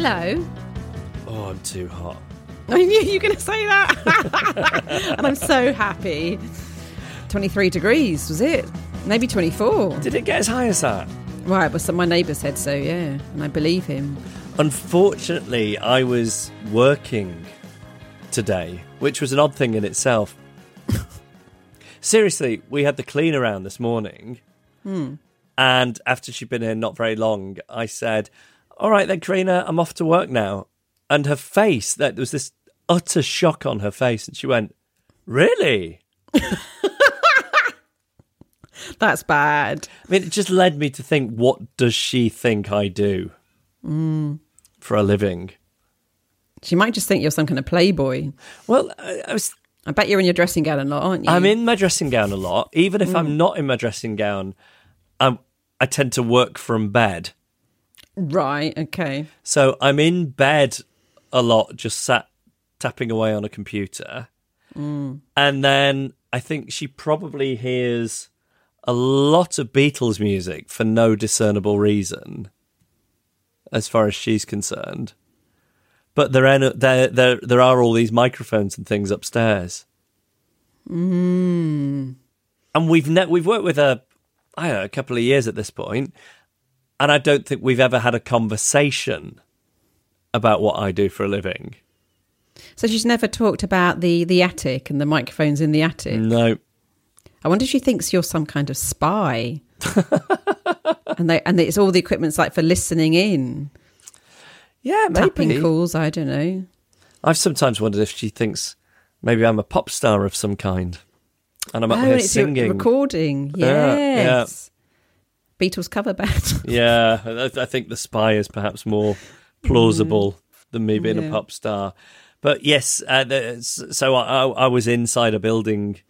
Hello. Oh, I'm too hot. I knew you were going to say that. and I'm so happy. 23 degrees, was it? Maybe 24. Did it get as high as that? Right, but some, my neighbour said so, yeah. And I believe him. Unfortunately, I was working today, which was an odd thing in itself. Seriously, we had the clean around this morning. Hmm. And after she'd been here not very long, I said, All right, then, Karina, I'm off to work now. And her face, that there was this utter shock on her face. And she went, Really? That's bad. I mean, it just led me to think, what does she think I do mm. for a living? She might just think you're some kind of playboy. Well, I, I was. I bet you're in your dressing gown a lot, aren't you? I'm in my dressing gown a lot. Even if I'm mm. not in my dressing gown, I'm, I tend to work from bed. Right, okay. So I'm in bed a lot, just sat tapping away on a computer. Mm. And then I think she probably hears a lot of Beatles music for no discernible reason, as far as she's concerned. But there, are, there, there, there are all these microphones and things upstairs. Mm. And we've ne- we've worked with her, I don't know, a couple of years at this point, and I don't think we've ever had a conversation about what I do for a living. So she's never talked about the, the attic and the microphones in the attic. No, I wonder if she thinks you're some kind of spy. and they and it's all the equipment's like for listening in, yeah, tapping calls. I don't know. I've sometimes wondered if she thinks maybe I'm a pop star of some kind, and I'm up oh, here it's your singing. recording. Yeah, yeah. Beatles cover band. Yeah, I, I think the spy is perhaps more plausible than me being a pop star. But yes, uh, the, so I, I was inside a building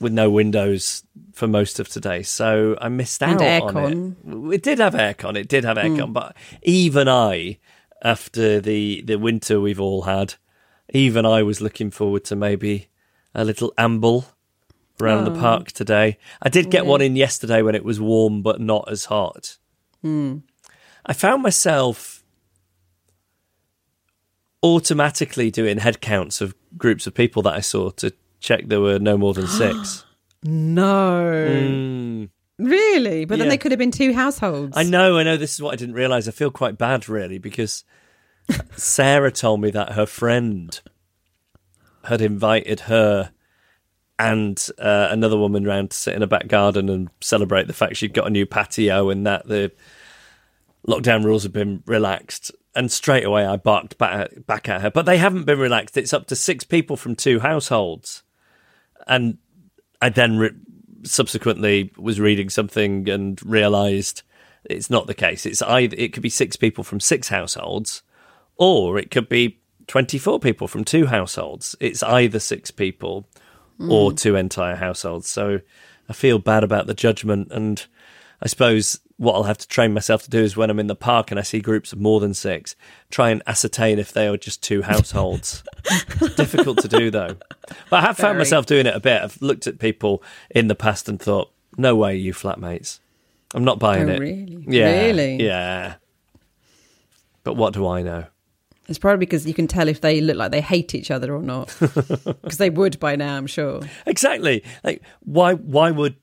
with no windows for most of today, so I missed And out on it. It did have aircon. It did have aircon, but even I, after the the winter we've all had, even I was looking forward to maybe a little amble around the oh. park today. I did get one in yesterday when it was warm but not as hot. Hmm. I found myself automatically doing head counts of groups of people that I saw to check there were no more than six. no. Hmm. Really? But then Yeah. they could have been two households. I know, I know. This is what I didn't realize. I feel quite bad, really, because Sarah told me that her friend had invited her and uh, another woman round to sit in a back garden and celebrate the fact she'd got a new patio and that the lockdown rules have been relaxed. And straight away, I barked back, back at her. But they haven't been relaxed. It's up to six people from two households. And I then re- subsequently was reading something and realised it's not the case. It's either it could be six people from six households, or it could be twenty-four people from two households. It's either six people or mm. two entire households. So I feel bad about the judgment, and I suppose what I'll have to train myself to do is when I'm in the park and I see groups of more than six, try and ascertain if they are just two households. Difficult to do though. But I have found myself doing it a bit. I've looked at people in the past and thought, No way, you flatmates. I'm not buying Oh, it. really? Yeah. Really? Yeah. But what do I know? It's probably because you can tell if they look like they hate each other or not. Because they would by now, I'm sure. Exactly. Like, why? Why would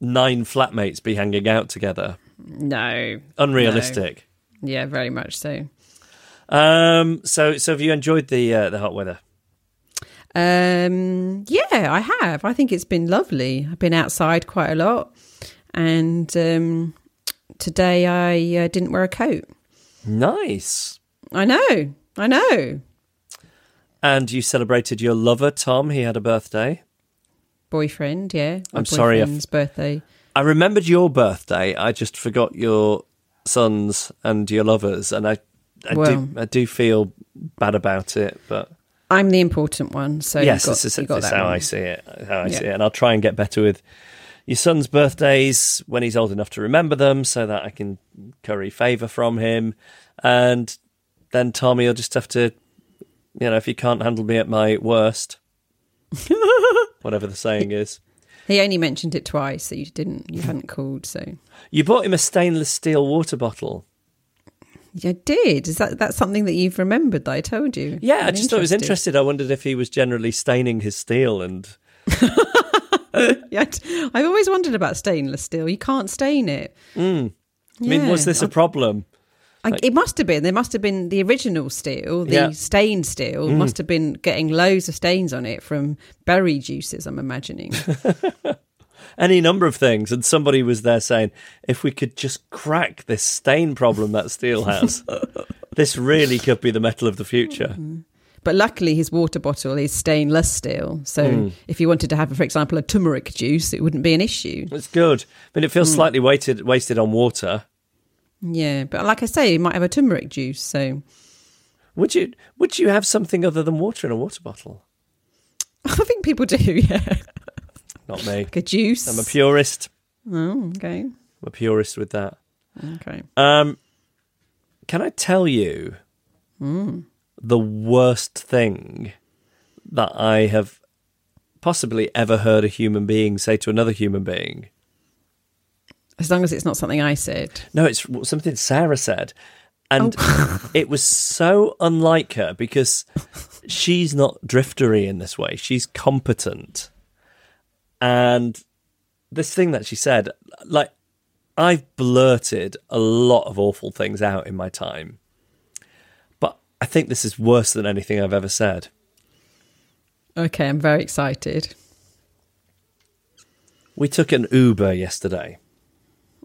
nine flatmates be hanging out together? No. Unrealistic. Yeah, very much so. Um. So, so have you enjoyed the uh, the hot weather? Um, yeah, I have. I think it's been lovely. I've been outside quite a lot, and um, today I uh, didn't wear a coat. Nice. I know, I know. And you celebrated your lover, Tom. He had a birthday. Boyfriend, yeah. my I'm sorry if- boyfriend's birthday. I remembered your birthday. I just forgot your son's and your lover's, and I, I Well- do, I do feel bad about it. But I'm the important one, so yes, got, this is, you got this is that how I see it. How I Yeah. see it, and I'll try and get better with your son's birthdays when he's old enough to remember them, so that I can curry favour from him. And then Tommy you'll just have to, you know, if he can't handle me at my worst, whatever the saying is. He only mentioned it twice, so you didn't, you hadn't called. So You bought him a stainless steel water bottle. yeah, I did. Is that that's something that you've remembered that I told you? Yeah, I I'm just thought it was interested. I wondered if he was generally staining his steel and Yeah, I've always wondered about stainless steel. You can't stain it. Hmm. I mean, was this a problem? I, it must have been. There must have been the original steel, the Yeah. Mm. stained steel, must have been getting loads of stains on it from berry juices. I'm imagining. Any number of things. And somebody was there saying, if we could just crack this stain problem that steel has, this really could be the metal of the future. but luckily, his water bottle is stainless steel. So Mm. if you wanted to have, for example, a turmeric juice, it wouldn't be an issue. It's good. I mean, it feels slightly weighted, wasted on water. Yeah, but like I say, you might have a turmeric juice. So Would you? Would you have something other than water in a water bottle? I think people do. Yeah, Not me. like a juice. I'm a purist. Oh, okay, I'm a purist with that. okay. Um, can I tell you the worst thing that I have possibly ever heard a human being say to another human being? As long as it's not something I said. No, it's something Sarah said. And oh. it was so unlike her because she's not driftery in this way. She's competent. And this thing that she said, like, I've blurted a lot of awful things out in my time. But I think this is worse than anything I've ever said. Okay, I'm very excited. We took an Uber yesterday.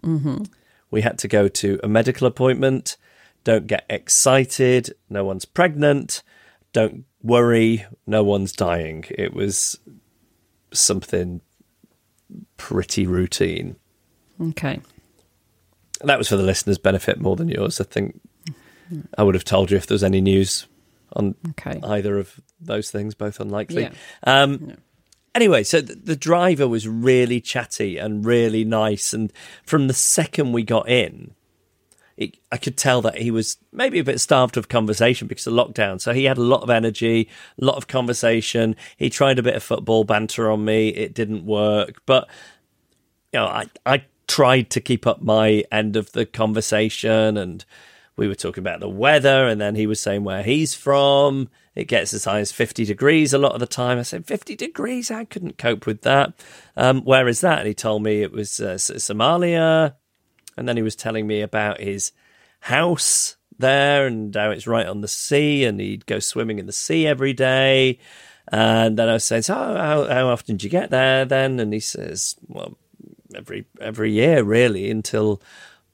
Mm-hmm. We had to go to a medical appointment. Don't get excited. No one's pregnant. Don't worry. No one's dying. It was something pretty routine. Okay. That was for the listeners' benefit more than yours. I think I would have told you if there was any news on Okay. either of those things, both unlikely. Yeah. Um, Anyway, so th- the driver was really chatty and really nice. And from the second we got in, it, I could tell that he was maybe a bit starved of conversation because of lockdown. So he had a lot of energy, a lot of conversation. He tried a bit of football banter on me. It didn't work. But you know, I, I tried to keep up my end of the conversation and we were talking about the weather and then he was saying where he's from. It gets as high as 50 degrees a lot of the time. I said, 50 degrees? I couldn't cope with that. Um, where is that? And he told me it was uh, Somalia. And then he was telling me about his house there and how it's right on the sea and he'd go swimming in the sea every day. And then I was saying, so how, how often do you get there then? And he says, well, every every year really until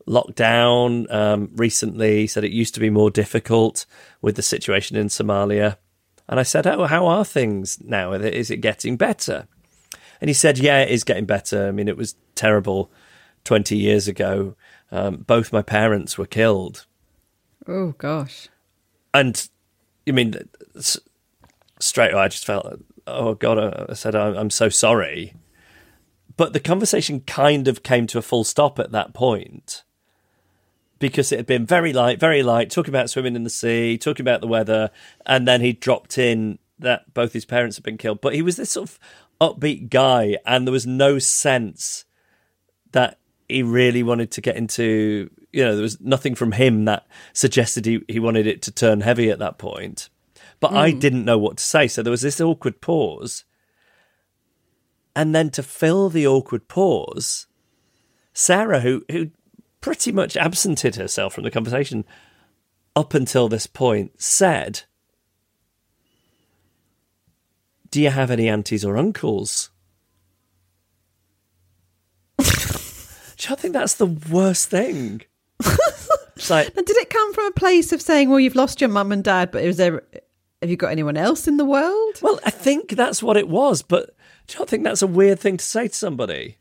lockdown. Um, recently, said it used to be more difficult with the situation in Somalia. And I said, oh, how are things now? Is it getting better? And he said, yeah, it is getting better. I mean, it was terrible 20 years ago. Um, both my parents were killed. Oh gosh. And I mean, straight away, I just felt, oh God, I- said, I'm so sorry. But the conversation kind of came to a full stop at that point because it had been very light, very light, talking about swimming in the sea, talking about the weather, and then he dropped in that both his parents had been killed. But he was this sort of upbeat guy, and there was no sense that he really wanted to get into. You know, there was nothing from him that suggested he, he wanted it to turn heavy at that point. But I hmm. didn't know what to say. So there was this awkward pause. And then to fill the awkward pause, Sarah, who who pretty much absented herself from the conversation up until this point, said, Do you have any aunties or uncles? Do you think that's the worst thing? It's like, And did it come from a place of saying, "Well, you've lost your mum and dad, but is there? Have you got anyone else in the world?" well, I think that's what it was, but do you not think that's a weird thing to say to somebody?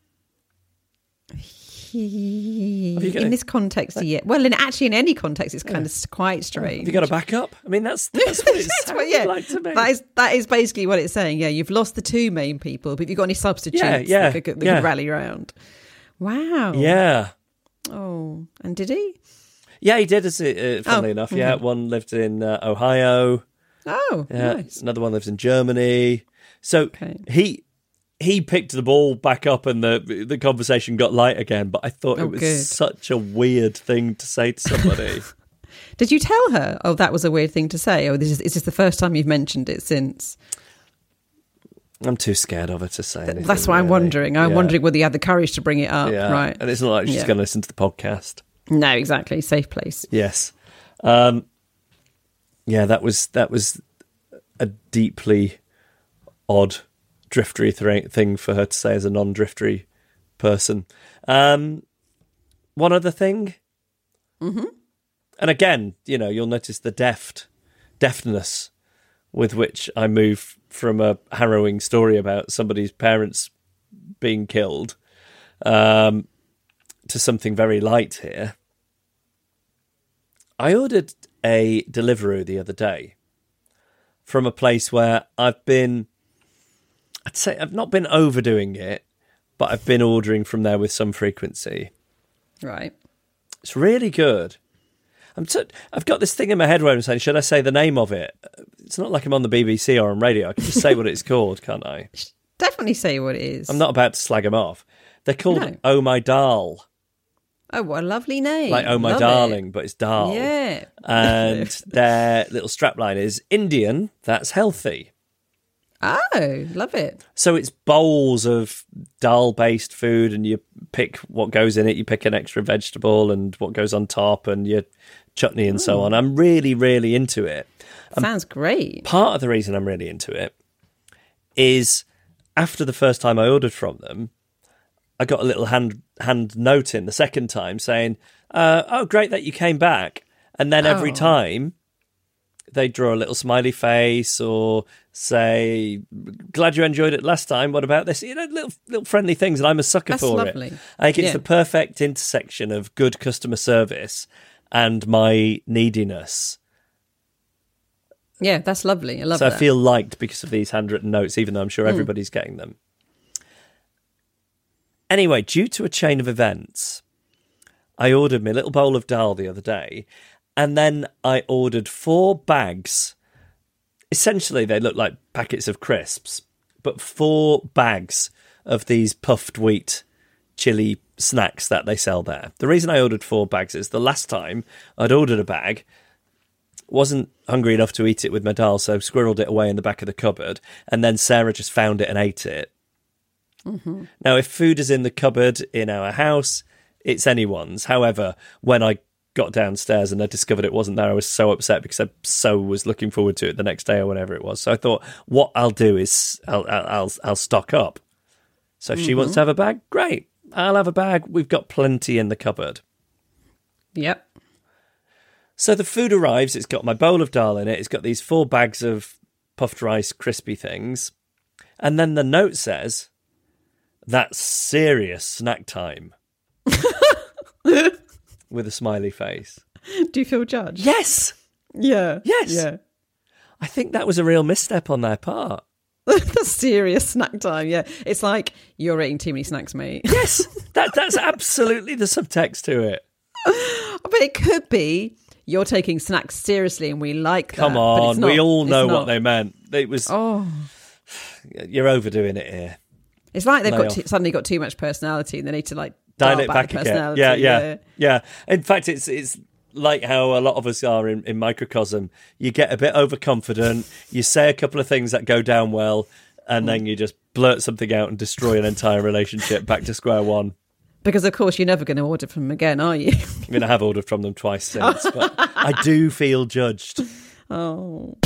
In this context, yeah. Well, in actually in any context, it's kind of quite strange. Have you got a backup? I mean, that's that's what it That's what- yeah, like to me. that is that is basically what it's saying. Yeah, you've lost the two main people, but you've you got any substitutes Yeah, yeah, that, could, that yeah. could rally around? Wow. yeah. Oh, and did he? Yeah, he did. As uh, funnily Oh, enough, yeah, one lived in uh, Ohio. Oh, Yeah, nice. another one lives in Germany. So Okay. he he picked the ball back up, and the the conversation got light again. But I thought Oh, it was good. such a weird thing to say to somebody. Did you tell her? Oh, that was a weird thing to say. Oh, this is is this the first time you've mentioned it since? I'm too scared of her to say anything. That's what I'm wondering. I'm Yeah. wondering whether you had the courage to bring it up. Yeah, Right. And it's not like she's Yeah. going to listen to the podcast. No, exactly. Safe place. Yes. Um, yeah, that was that was a deeply odd driftery thra- thing for her to say as a non-driftery person. Um, one other thing, mm-hmm. and again, you know, you'll notice the deft deftness with which I move from a harrowing story about somebody's parents being killed um, to something very light here. I ordered a Deliveroo the other day from a place where I've been, I'd say I've not been overdoing it, but I've been ordering from there with some frequency. Right. It's really good. I'm t- I've got this thing in my head where I'm saying, should I say the name of it? It's not like I'm on the BBC or on radio. I can just say what it's called, can't I? Definitely say what it is. I'm not about to slag them off. They're called No. Oh My Darl, Oh, what a lovely name. like Oh My Love it. Darling, but it's Darl. Yeah. and their little strapline is Indian, that's healthy. Oh, love it. So it's bowls of dal based food, and you pick what goes in it. You pick an extra vegetable and what goes on top, and your chutney and so on. I'm really, really into it. Sounds great. Part of the reason I'm really into it is after the first time I ordered from them, I got a little hand hand note in the second time saying, uh, "Oh, great that you came back." And then every Oh. time they draw a little smiley face or say, "Glad you enjoyed it last time. What about this?" You know, little little friendly things, and I'm a sucker That's for lovely. it. I think it's Yeah. the perfect intersection of good customer service and my neediness. Yeah, that's lovely. I love So that. I feel liked because of these handwritten notes, even though I'm sure mm. everybody's getting them. Anyway, due to a chain of events, I ordered me a little bowl of dal the other day, and then I ordered four bags. Essentially, they look like packets of crisps, but four bags of these puffed wheat chili snacks that they sell there. The reason I ordered four bags is the last time I'd ordered a bag, wasn't hungry enough to eat it with my dal, so squirreled it away in the back of the cupboard, and then Sarah just found it and ate it. Mm-hmm. Now, if food is in the cupboard in our house, it's anyone's. However, when I got downstairs and I discovered it wasn't there, I was so upset because I so was looking forward to it the next day or whatever it was. So I thought, what I'll do is I'll I'll I'll, I'll stock up. So if she wants mm-hmm. to have a bag, great. I'll have a bag. We've got plenty in the cupboard. Yep. So the food arrives. It's got my bowl of dal in it. It's got these four bags of puffed rice, crispy things, and then the note says, "That's serious snack time." With a smiley face. Do you feel judged? Yes, Yeah. Yes. Yeah. I think that was a real misstep on their part. That's serious snack time. Yeah. It's like you're eating too many snacks, mate. Yes, that that's absolutely the subtext to it. but it could be you're taking snacks seriously and we like that. Come on, not- we all know what they meant. It was Oh. you're overdoing it here. It's like they've Lay got too, suddenly got too much personality and they need to like dial it back back again. Yeah, yeah, yeah. yeah. In fact, it's it's like how a lot of us are in, in microcosm. You get a bit overconfident. You say a couple of things that go down well, and then you just blurt something out and destroy an entire relationship back to square one. Because of course you're never going to order from them again, are you? I mean, I have ordered from them twice since, but I do feel judged. oh.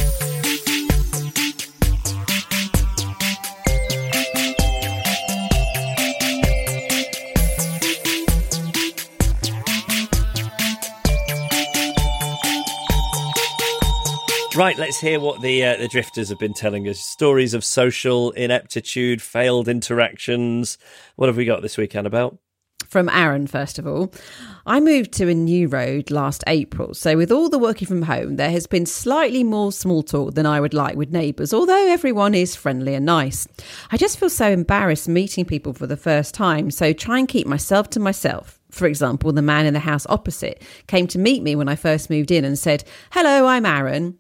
Right, let's hear what the uh, the drifters have been telling us. Stories of social ineptitude, failed interactions. What have we got this weekend about? From Aaron, first of all. I moved to a new road last April, so with all the working from home, there has been slightly more small talk than I would like with neighbours, although everyone is friendly and nice. I just feel so embarrassed meeting people for the first time, so try and keep myself to myself. For example, the man in the house opposite came to meet me when I first moved in and said, Hello, I'm Aaron.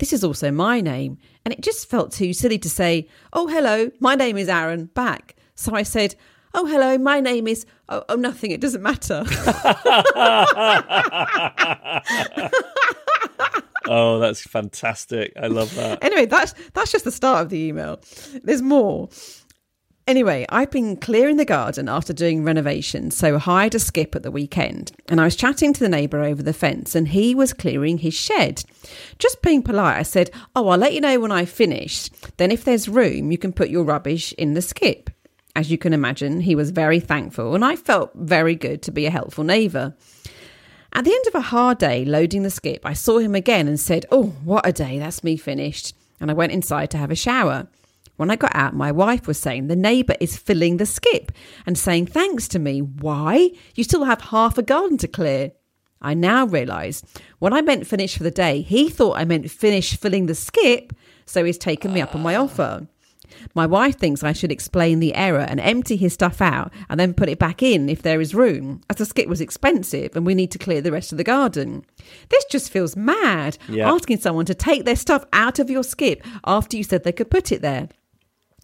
This is also my name. And it just felt too silly to say, Oh, hello, my name is Aaron, back. So I said, Oh, hello, my name is. Oh, oh nothing, it doesn't matter. Oh, that's fantastic! I love that. anyway, that's that's just the start of the email. There's more. Anyway, I've been clearing the garden after doing renovations, so I hired a skip at the weekend. And I was chatting to the neighbour over the fence, and he was clearing his shed. Just being polite, I said, Oh, I'll let you know when I've finished. Then, if there's room, you can put your rubbish in the skip. As you can imagine, he was very thankful, and I felt very good to be a helpful neighbour. At the end of a hard day loading the skip, I saw him again and said, Oh, what a day, that's me finished. And I went inside to have a shower. When I got out, my wife was saying the neighbour is filling the skip and saying thanks to me. Why? You still have half a garden to clear. I now realise when I meant finish for the day, he thought I meant finish filling the skip, so he's taken me up on my offer. My wife thinks I should explain the error and empty his stuff out and then put it back in if there is room, as the skip was expensive and we need to clear the rest of the garden. This just feels mad, Yeah. asking someone to take their stuff out of your skip after you said they could put it there.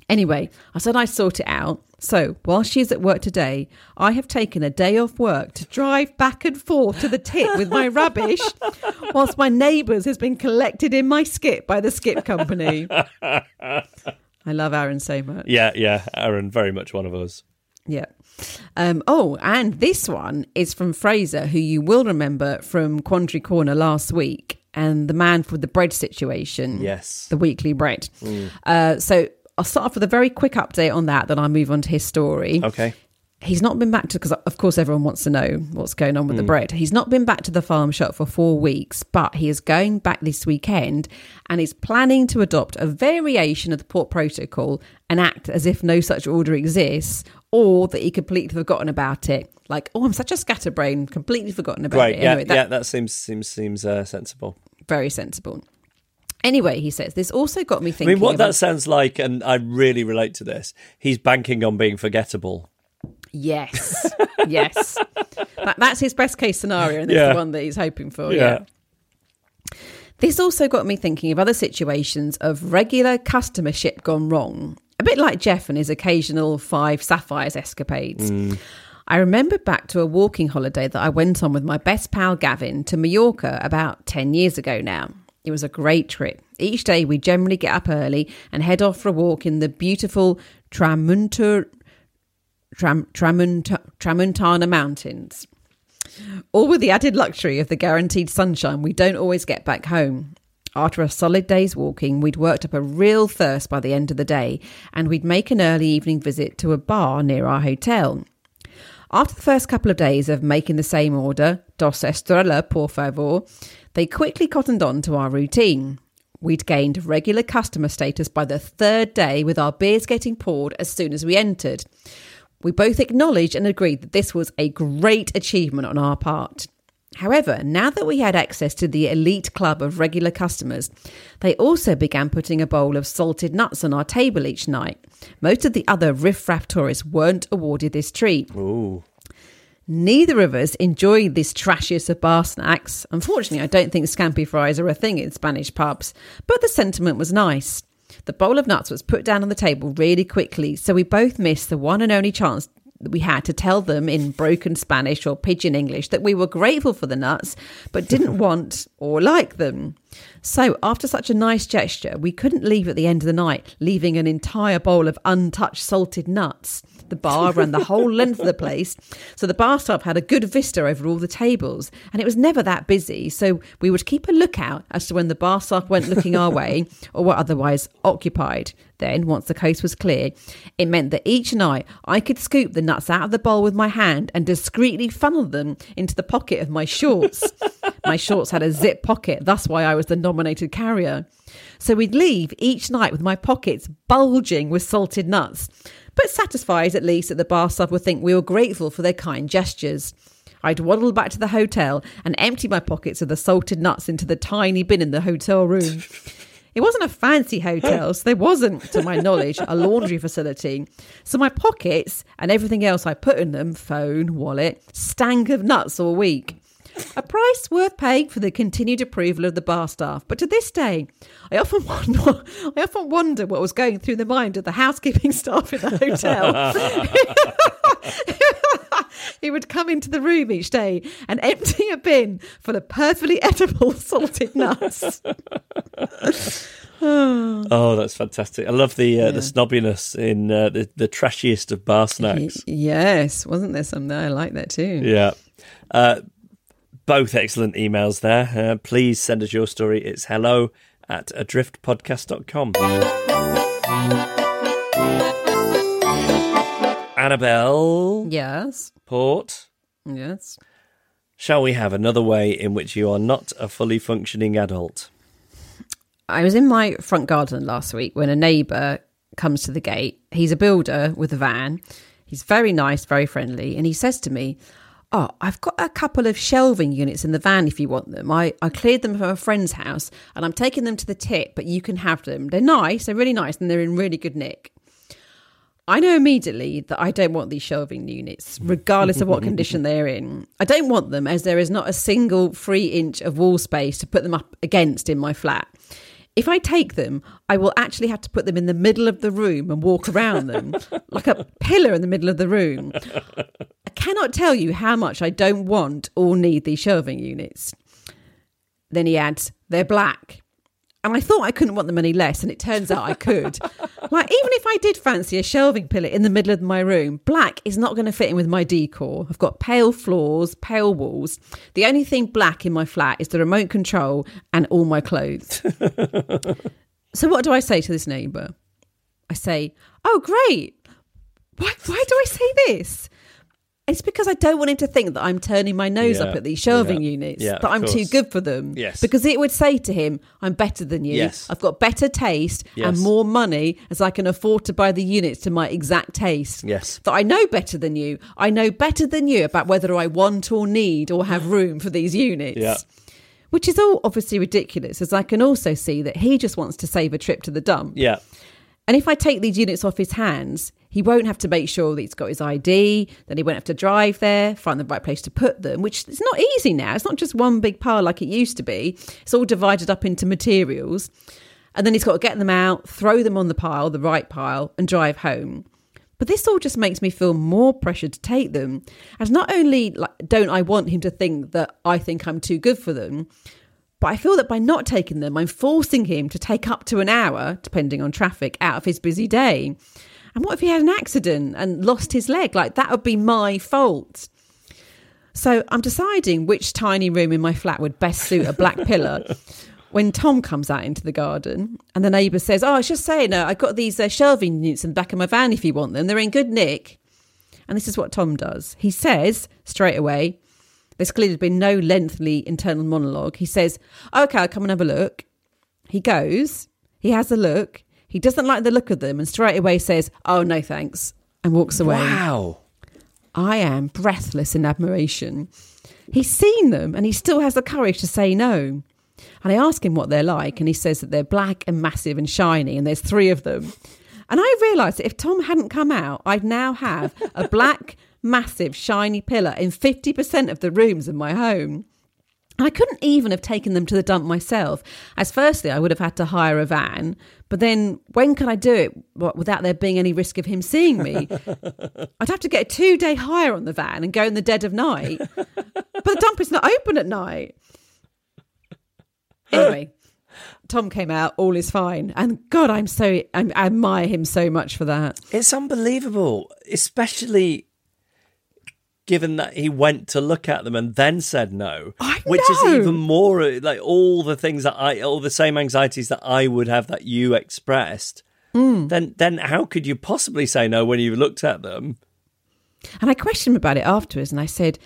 Anyway, I said I'd sort it out. So, while she is at work today, I have taken a day off work to drive back and forth to the tip with my rubbish, whilst my neighbours has been collected in my skip by the skip company. I love Aaron so much. Yeah, yeah, Aaron, very much one of us. Yeah. Um, oh, and this one is from Fraser, who you will remember from Quandary Corner last week, and the man for the bread situation. Yes. The weekly bread. Uh, so I'll start off with a very quick update on that, then I'll move on to his story. Okay. He's not been back to, because of course everyone wants to know what's going on with the bread. He's not been back to the farm shop for four weeks, but he is going back this weekend and is planning to adopt a variation of the port protocol and act as if no such order exists or that he completely forgotten about it. Like, oh, I'm such a scatterbrain, completely forgotten about Great. it. Yeah, that- yeah, that seems seems seems uh, sensible. very sensible. Anyway, he says, this also got me thinking. I mean, what about- that sounds like, and I really relate to this. He's banking on being forgettable. Yes, yes. That, that's his best case scenario, and it's Yeah. the one that he's hoping for. yeah. This also got me thinking of other situations of regular customership gone wrong, a bit like Jeff and his occasional five sapphires escapades. Mm. I remembered back to a walking holiday that I went on with my best pal Gavin to Mallorca about 10 years ago now. It was a great trip. Each day we generally get up early and head off for a walk in the beautiful Tram, Tramunta, Tramuntana Mountains all with the added luxury of the guaranteed sunshine we don't always get back home. After a solid day's walking, we'd worked up a real thirst by the end of the day, and we'd make an early evening visit to a bar near our hotel. After the first couple of days of making the same order, dos estrella, por favor, they quickly cottoned on to our routine. We'd gained regular customer status by the third day, with our beers getting poured as soon as we entered. We both acknowledged and agreed that this was a great achievement on our part. However, now that we had access to the elite club of regular customers, they also began putting a bowl of salted nuts on our table each night. Most of the other riff-raff tourists weren't awarded this treat. Ooh. Neither of us enjoyed this trashiest of bar snacks. Unfortunately, I don't think scampi fries are a thing in Spanish pubs, but the sentiment was nice. The bowl of nuts was put down on the table really quickly, so we both missed the one and only chance that we had to tell them in broken Spanish or pidgin English that we were grateful for the nuts, but didn't want or like them. So, after such a nice gesture, we couldn't leave at the end of the night, leaving an entire bowl of untouched salted nuts. The bar ran the whole length of the place, so the bar staff had a good vista over all the tables, and it was never that busy. So we would keep a lookout as to when the bar staff went looking our way or were otherwise occupied. Then, once the coast was clear, it meant that each night I could scoop the nuts out of the bowl with my hand and discreetly funnel them into the pocket of my shorts. my shorts had a zip pocket, that's why I was the nominated carrier. So we'd leave each night with my pockets bulging with salted nuts, but satisfied at least that the bar staff would think we were grateful for their kind gestures. I'd waddle back to the hotel and empty my pockets of the salted nuts into the tiny bin in the hotel room. It wasn't a fancy hotel, so there wasn't, to my knowledge, a laundry facility. So my pockets and everything else I put in them phone, wallet stank of nuts all week. A price worth paying for the continued approval of the bar staff. But to this day, I often wonder, I often wonder what was going through the mind of the housekeeping staff in the hotel. he would come into the room each day and empty a bin full of perfectly edible salted nuts. Oh, that's fantastic! I love the uh, the snobbiness in uh, the the trashiest of bar snacks. yes, wasn't there some there? I like that too. Yeah. Uh, both excellent emails there. Uh, please send us your story. It's hello at adriftpodcast.com. Annabel Yes. Port, Yes. shall we have another way in which you are not a fully functioning adult? I was in my front garden last week when a neighbour comes to the gate. He's a builder with a van. He's very nice, very friendly, and he says to me, Oh, I've got a couple of shelving units in the van if you want them. I, I cleared them from a friend's house and I'm taking them to the tip, but you can have them. They're nice, they're really nice, and they're in really good nick. I know immediately that I don't want these shelving units, regardless of what condition they're in. I don't want them as there is not a single free inch of wall space to put them up against in my flat. If I take them, I will actually have to put them in the middle of the room and walk around them like a pillar in the middle of the room. I cannot tell you how much I don't want or need these shelving units. Then he adds, they're black. And I thought I couldn't want them any less, and it turns out I could. like, even if I did fancy a shelving pillar in the middle of my room, black is not going to fit in with my decor. I've got pale floors, pale walls. The only thing black in my flat is the remote control and all my clothes. so, what do I say to this neighbour? I say, Oh, great. Why, why do I say this? It's because I don't want him to think that I'm turning my nose Yeah, up at these shelving yeah, units, yeah, that I'm too good for them. Yes. Because it would say to him, I'm better than you. Yes. I've got better taste and more money as I can afford to buy the units to my exact taste. Yes. That I know better than you. I know better than you about whether I want or need or have room for these units. Yeah. Which is all obviously ridiculous, as I can also see that he just wants to save a trip to the dump. Yeah. And if I take these units off his hands, he won't have to make sure that he's got his ID, then he won't have to drive there, find the right place to put them, which is not easy now. It's not just one big pile like it used to be. It's all divided up into materials. And then he's got to get them out, throw them on the pile, the right pile, and drive home. But this all just makes me feel more pressure to take them. As not only like, don't I want him to think that I think I'm too good for them, but I feel that by not taking them, I'm forcing him to take up to an hour, depending on traffic, out of his busy day. And what if he had an accident and lost his leg? Like that would be my fault. So I'm deciding which tiny room in my flat would best suit a black pillar. When Tom comes out into the garden and the neighbour says, Oh, I was just saying, uh, I've got these uh, shelving units in the back of my van if you want them. They're in good nick. And this is what Tom does. He says straight away, there's clearly been no lengthy internal monologue. He says, Okay, I'll come and have a look. He goes, he has a look. He doesn't like the look of them and straight away says, Oh, no, thanks, and walks away. Wow. I am breathless in admiration. He's seen them and he still has the courage to say no. And I ask him what they're like, and he says that they're black and massive and shiny, and there's three of them. And I realised that if Tom hadn't come out, I'd now have a black, massive, shiny pillar in 50% of the rooms in my home. I couldn't even have taken them to the dump myself. As firstly, I would have had to hire a van, but then when could I do it without there being any risk of him seeing me? I'd have to get a two day hire on the van and go in the dead of night. but the dump is not open at night. Anyway, Tom came out, all is fine. And God, I'm so, I admire him so much for that. It's unbelievable, especially given that he went to look at them and then said no, which is even more like all the things that I, all the same anxieties that I would have that you expressed. Hmm. Then, then how could you possibly say no when you looked at them? And I questioned him about it afterwards, and I said,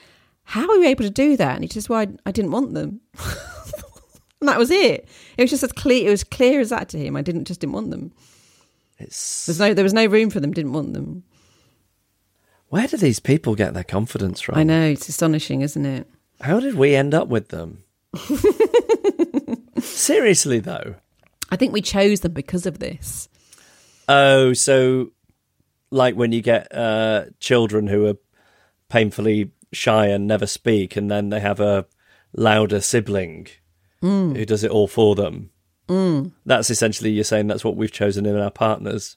"How were you able to do that?" And he says, "Well, I, I didn't want them." and that was it. It was just as clear. It was clear as that to him. I didn't just didn't want them. It's There's no there was no room for them. Didn't want them. Where do these people get their confidence from? I know it's astonishing, isn't it? How did we end up with them? Seriously, though. I think we chose them because of this. Oh, so like when you get uh, children who are painfully shy and never speak, and then they have a louder sibling who does it all for them. Mm. That's essentially you're saying that's what we've chosen in our partners.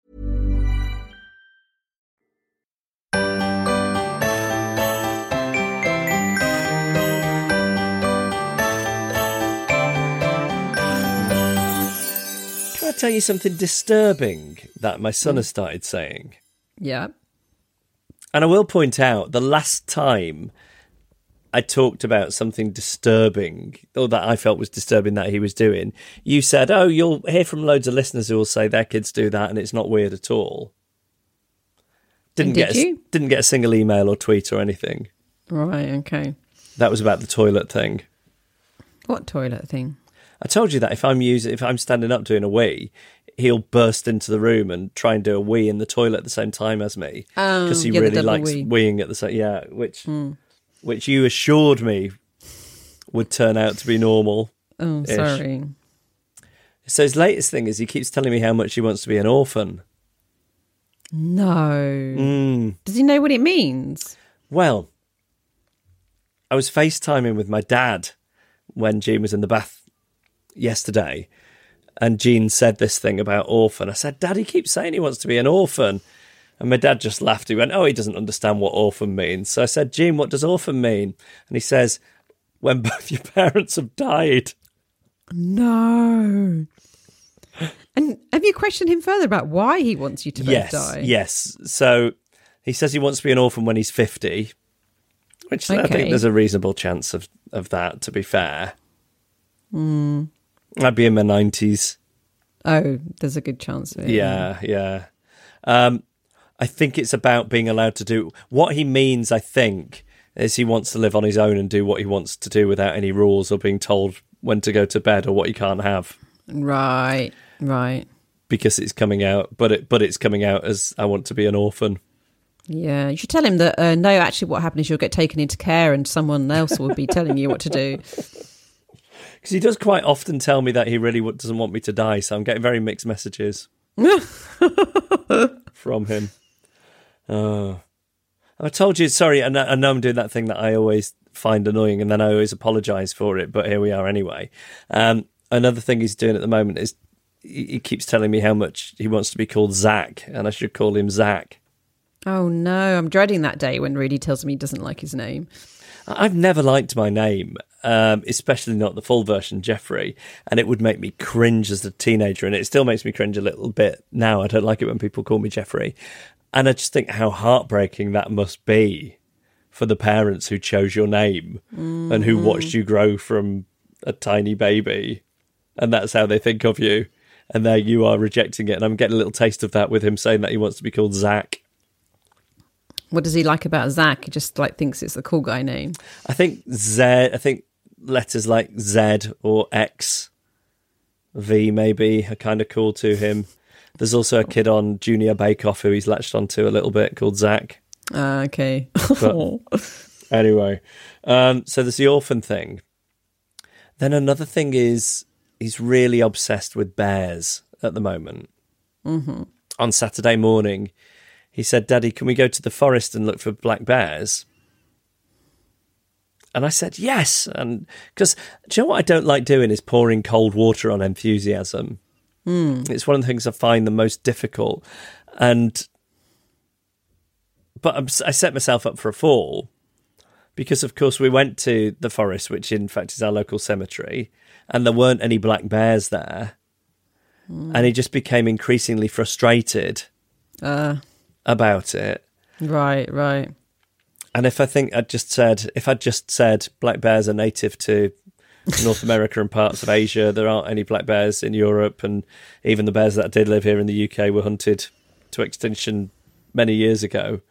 I tell you something disturbing that my son hmm. has started saying? Yeah. And I will point out the last time I talked about something disturbing, or that I felt was disturbing that he was doing, you said, Oh, you'll hear from loads of listeners who will say their kids do that and it's not weird at all. Didn't did get a, you? didn't get a single email or tweet or anything. Right. Okay. That was about the toilet thing. What toilet thing? I told you that if I'm using if I'm standing up doing a wee, he'll burst into the room and try and do a wee in the toilet at the same time as me Oh, because he yeah, really likes wee. weeing at the same. Yeah, which which you assured me would turn out to be normal. Oh, sorry. So his latest thing is he keeps telling me how much he wants to be an orphan. No. Mm. Does he know what it means? Well, I was FaceTiming with my dad when Jean was in the bath yesterday, and Jean said this thing about orphan. I said, Daddy he keeps saying he wants to be an orphan. And my dad just laughed. He went, Oh, he doesn't understand what orphan means. So I said, Jean, what does orphan mean? And he says, When both your parents have died. No. And have you questioned him further about why he wants you to both yes, die? yes. So he says he wants to be an orphan when he's 50, which I think there's a reasonable chance of, of that, to be fair. Hmm. I'd be in my 90s. Oh, there's a good chance of it. Yeah, yeah. Um, I think it's about being allowed to do what he means. I think is he wants to live on his own and do what he wants to do without any rules or being told when to go to bed or what he can't have Right. Right. because it's coming out. But it but it's coming out as I want to be an orphan. Yeah. You should tell him that uh, no, actually, what happened is you'll get taken into care and someone else will be telling you what to do. Because he does quite often tell me that he really doesn't want me to die. So I'm getting very mixed messages from him. Oh. I told you, sorry, I know, I know I'm doing that thing that I always find annoying and then I always apologise for it, but here we are anyway. Um, another thing he's doing at the moment is he, he keeps telling me how much he wants to be called Zach, and I should call him Zach. Oh no, I'm dreading that day when Rudy tells me he doesn't like his name. I've never liked my name, um, especially not the full version, Jeffrey, and it would make me cringe as a teenager, and it still makes me cringe a little bit now. I don't like it when people call me Jeffrey, and I just think how heartbreaking that must be for the parents who chose your name and who watched you grow from a tiny baby, and that's how they think of you. and there you are rejecting it. And I'm getting a little taste of that with him saying that he wants to be called Zach. What does he like about Zach? He just like thinks it's a cool guy name. I think Z. I think letters like Z or X, V maybe are kind of cool to him. There's also a kid on Junior Bake Off who he's latched onto a little bit called Zach. Uh, okay. Anyway, um, so there's the orphan thing. Then another thing is he's really obsessed with bears at the moment. Mm-hmm. On Saturday morning, he said, Daddy, can we go to the forest and look for black bears? And I said, yes. And because, do you know what I don't like doing is pouring cold water on enthusiasm. It's one of the things I find the most difficult. And, but I'm, I set myself up for a fall because, of course, we went to the forest, which in fact is our local cemetery, and there weren't any black bears there. And he just became increasingly frustrated Uh, about it. right, right. And if I think I'd just said, if I'd just said black bears are native to North America and parts of Asia, there aren't any black bears in Europe, and even the bears that did live here in the UK were hunted to extinction many years ago.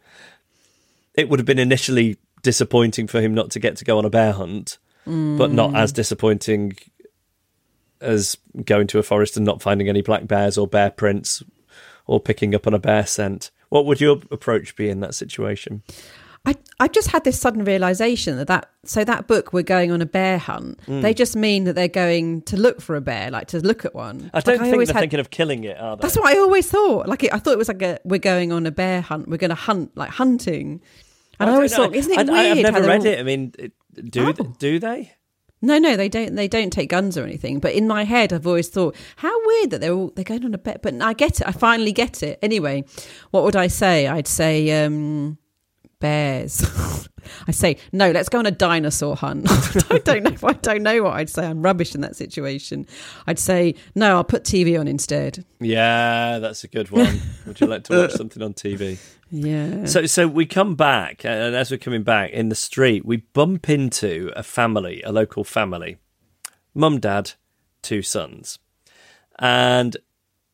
It would have been initially disappointing for him not to get to go on a bear hunt, but not mm. as disappointing as going to a forest and not finding any black bears or bear prints or picking up on a bear scent. What would your approach be in that situation? I, I just had this sudden realization that, that so that book we're going on a bear hunt they just mean that they're going to look for a bear like to look at one. I Like, don't think always they're had- thinking of killing it, are they? that's what I always thought like it, I thought it was like a we're going on a bear hunt we're going to hunt like hunting and I, don't always know. thought isn't it I, weird I've never read all- it. I mean, do Oh. they, do they? no no they don't they don't take guns or anything but in my head I've always thought how weird that they're all they're going on a bear but I get it I finally get it anyway what would I say I'd say um bears. I say no. Let's go on a dinosaur hunt. I don't know. I don't know what I'd say. I'm rubbish in that situation. I'd say no. I'll put TV on instead. Yeah, that's a good one. Would you like to watch something on TV? Yeah. So, so we come back, and as we're coming back in the street, we bump into a family, a local family, mum, dad, two sons, and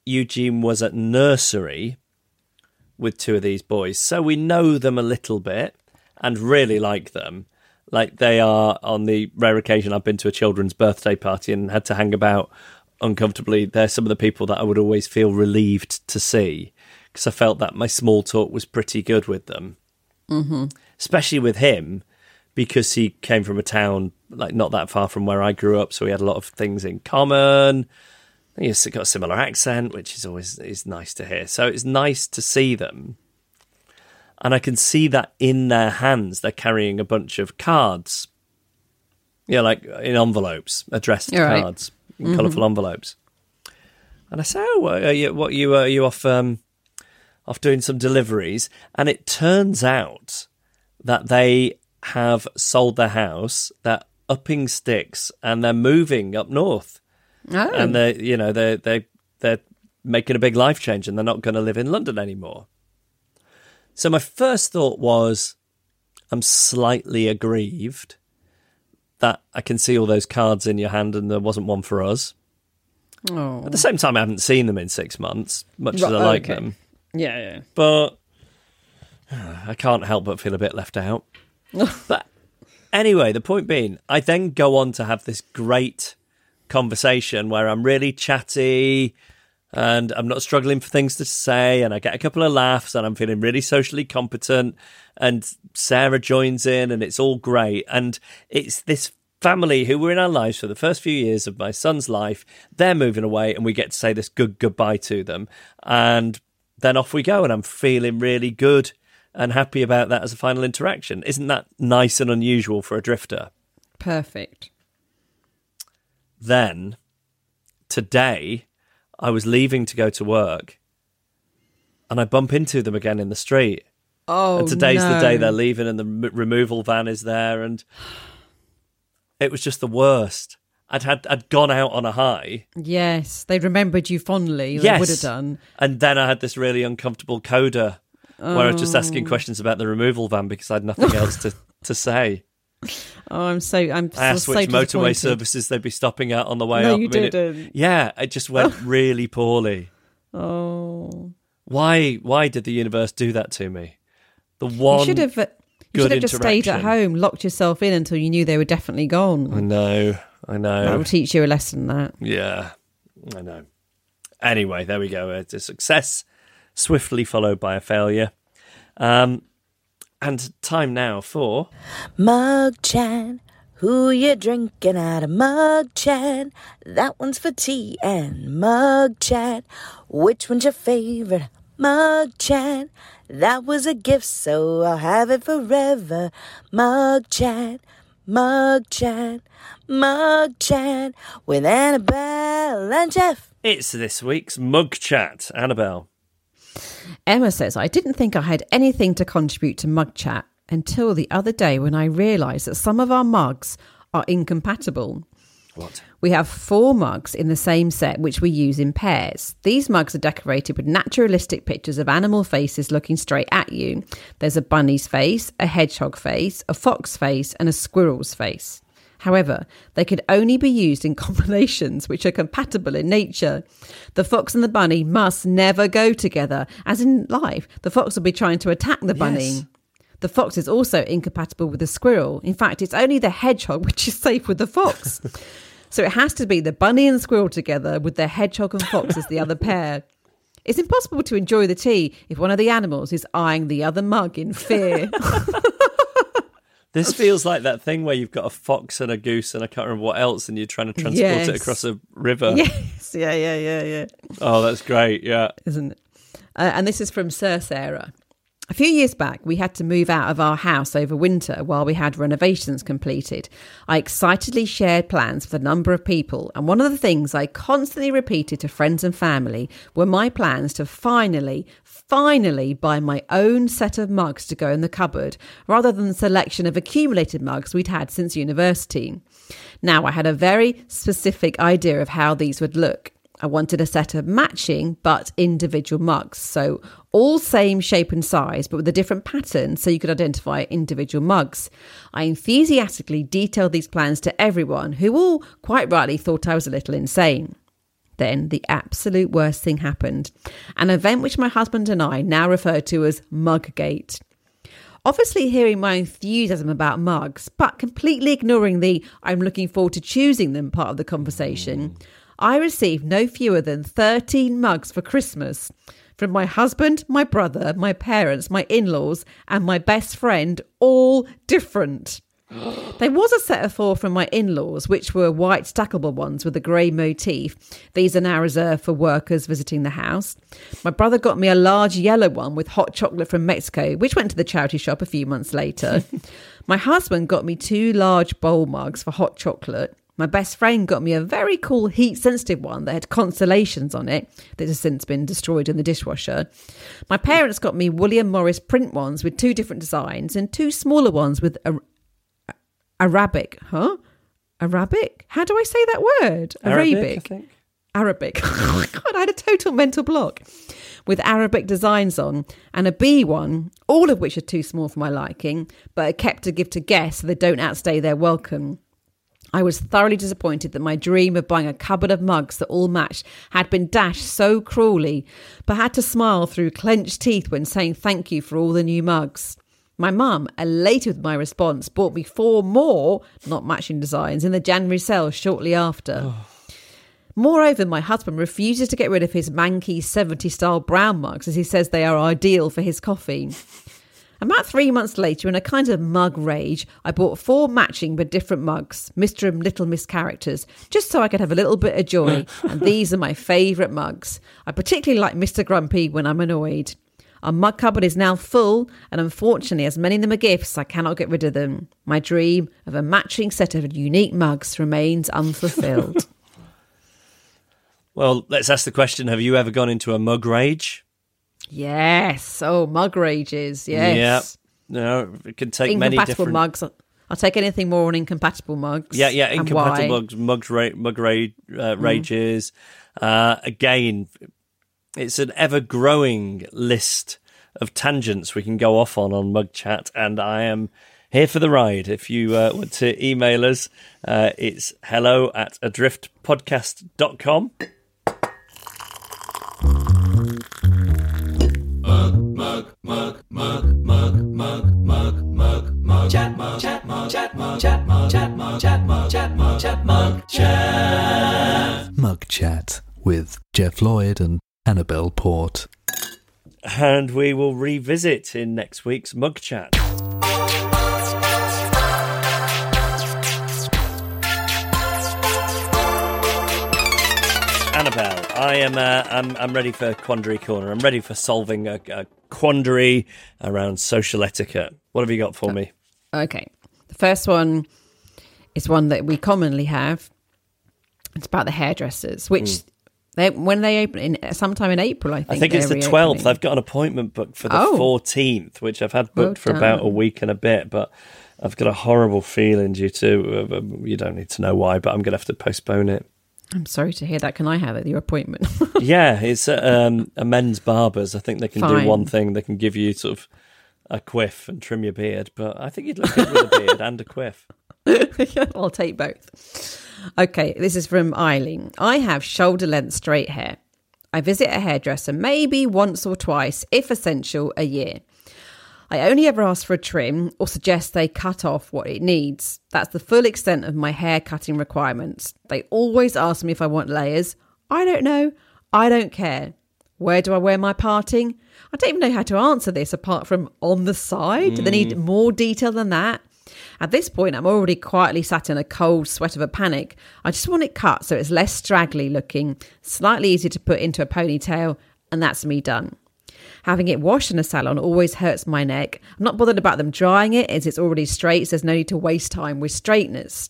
Eugene was at nursery with two of these boys, so we know them a little bit and really like them. Like they are on the rare occasion I've been to a children's birthday party and had to hang about uncomfortably. They're some of the people that I would always feel relieved to see because I felt that my small talk was pretty good with them, mm-hmm. especially with him because he came from a town like not that far from where I grew up, so we had a lot of things in common. He's got a similar accent, which is always is nice to hear. So it's nice to see them, and I can see that in their hands they're carrying a bunch of cards. Yeah, like in envelopes, addressed You're right. cards, in colourful mm-hmm. envelopes. And I say, "Oh, uh, are you, what you uh, are you off um, off doing some deliveries?" And it turns out that they have sold their house, they're upping sticks, and they're moving up north oh. and they you know they they they're making a big life change and they're not going to live in London anymore. So my first thought was I'm slightly aggrieved that I can see all those cards in your hand and there wasn't one for us. oh. At the same time I haven't seen them in 6 months much as I Right, like okay. them. Yeah. Yeah. But I can't help but feel a bit left out. but anyway, the point being, I then go on to have this great conversation where I'm really chatty and I'm not struggling for things to say and I get a couple of laughs and I'm feeling really socially competent and Sarah joins in and it's all great. And it's this family who were in our lives for the first few years of my son's life they're moving away and we get to say this good goodbye to them. And then off we go and I'm feeling really good and happy about that as a final interaction. Isn't that nice and unusual for a drifter? Perfect. Then today I was leaving to go to work and I bump into them again in the street. Oh. and today's the day they're leaving and the m- removal van is there and it was just the worst. I'd had I'd gone out on a high Yes, they remembered you fondly. They Yes. would have done. and then I had this really uncomfortable coda where I was just asking Oh. questions about the removal van because I had nothing else to, to say. Oh, I'm so I'm I asked so which motorway services they'd be stopping at on the way No, up. you I mean, didn't. yeah, it just went really poorly. Oh, Why? Why did the universe do that to me? The one you should have. uh, You should have just stayed at home, locked yourself in until you knew they were definitely gone. I know, I know. That will teach you a lesson. That Yeah, I know. Anyway, there we go. It's a success, swiftly followed by a failure. Um, and time now for Mug chat. Who you drinking out of mug chat? That one's for tea and mug chat. Which one's your favorite? Mug chat. That was a gift, so I'll have it forever. Mug chat, mug chat, mug chat with Annabel and Geoff. it's this week's mug chat. Annabel. Emma says, I didn't think I had anything to contribute to Mug Chat until the other day when I realised that some of our mugs are incompatible. What? We have four mugs in the same set, which we use in pairs. These mugs are decorated with naturalistic pictures of animal faces looking straight at you. There's a bunny's face, a hedgehog face, a fox face, and a squirrel's face. However, they could only be used in combinations which are compatible in nature. The fox and the bunny must never go together, as in life, the fox will be trying to attack the bunny. Yes. The fox is also incompatible with the squirrel. In fact, it's only the hedgehog which is safe with the fox. so it has to be the bunny and the squirrel together with the hedgehog and fox as the other pair. It's impossible to enjoy the tea if one of the animals is eyeing the other mug in fear. This feels like that thing where you've got a fox and a goose and I can't remember what else, and you're trying to transport Yes. it across a river. yes, yeah, yeah, yeah, yeah. Oh, that's great. Yeah. isn't it? Uh, and this is from Sir Sarah. A few years back, we had to move out of our house over winter while we had renovations completed. I excitedly shared plans with a number of people, and one of the things I constantly repeated to friends and family were my plans to finally, finally buy my own set of mugs to go in the cupboard, rather than the selection of accumulated mugs we'd had since university. Now, I had a very specific idea of how these would look. I wanted a set of matching but individual mugs. So, all same shape and size, but with a different pattern so you could identify individual mugs. I enthusiastically detailed these plans to everyone, who all quite rightly thought I was a little insane. Then the absolute worst thing happened an event which my husband and I now refer to as Muggate. Obviously, hearing my enthusiasm about mugs, but completely ignoring the I'm looking forward to choosing them part of the conversation, I received no fewer than 13 mugs for Christmas from my husband, my brother, my parents, my in laws, and my best friend, all different. There was a set of four from my in laws, which were white stackable ones with a grey motif. These are now reserved for workers visiting the house. My brother got me a large yellow one with hot chocolate from Mexico, which went to the charity shop a few months later. my husband got me two large bowl mugs for hot chocolate. My best friend got me a very cool heat sensitive one that had constellations on it that has since been destroyed in the dishwasher. My parents got me William Morris print ones with two different designs and two smaller ones with a, Arabic, huh? Arabic? How do I say that word? Arabic, I think. Arabic. God, I had a total mental block. With Arabic designs on and a B one, all of which are too small for my liking, but are kept to give to guests so they don't outstay their welcome. I was thoroughly disappointed that my dream of buying a cupboard of mugs that all matched had been dashed so cruelly, but had to smile through clenched teeth when saying thank you for all the new mugs. My mum, uh, elated with my response, bought me four more, not matching designs, in the January sale shortly after. Moreover, my husband refuses to get rid of his manky 70 style brown mugs as he says they are ideal for his coffee. About three months later, in a kind of mug rage, I bought four matching but different mugs, Mr. and Little Miss characters, just so I could have a little bit of joy. and these are my favourite mugs. I particularly like Mr. Grumpy when I'm annoyed. Our mug cupboard is now full, and unfortunately, as many of them are gifts, I cannot get rid of them. My dream of a matching set of unique mugs remains unfulfilled. Well, let's ask the question Have you ever gone into a mug rage? yes. Oh, mug rages. Yes. Yeah. No, it can take many Incompatible different. mugs. I'll take anything more on incompatible mugs. Yeah, yeah, incompatible mugs, mugs, ra- mug ra- uh, Mm. rages. Uh, again, it's an ever growing list of tangents we can go off on on Mug Chat, and I am here for the ride. If you uh, want to email us, uh, it's hello at adriftpodcast.com. Mug Chat with Geoff Lloyd and Annabel Port. And we will revisit in next week's Mug Chat. Annabel, I am. Uh, I'm. I'm ready for Quandary Corner. I'm ready for solving a, a quandary around social etiquette. What have you got for me? Okay. The first one is one that we commonly have. It's about the hairdressers, which they when they open in sometime in April, I think. I think it's the 12th. I've got an appointment booked for the Oh. 14th, which I've had Well booked for about a week and a bit, but I've got a horrible feeling due to, uh, you don't need to know why, but I'm going to have to postpone it. I'm sorry to hear that. Can I have it? Your appointment? yeah, it's uh, um, a men's barbers. I think they can do one thing. They can give you sort of a quiff and trim your beard, but I think you'd look good with a beard and a quiff. I'll take both. Okay, this is from Eileen. I have shoulder length straight hair. I visit a hairdresser maybe once or twice, if essential, a year. I only ever ask for a trim or suggest they cut off what it needs. That's the full extent of my hair cutting requirements. They always ask me if I want layers. I don't know. I don't care. Where do I wear my parting? I don't even know how to answer this apart from on the side. Do they need mm. more detail than that? At this point, I'm already quietly sat in a cold sweat of a panic. I just want it cut so it's less straggly looking, slightly easier to put into a ponytail, and that's me done. Having it washed in a salon always hurts my neck. I'm not bothered about them drying it as it's already straight, so there's no need to waste time with straighteners.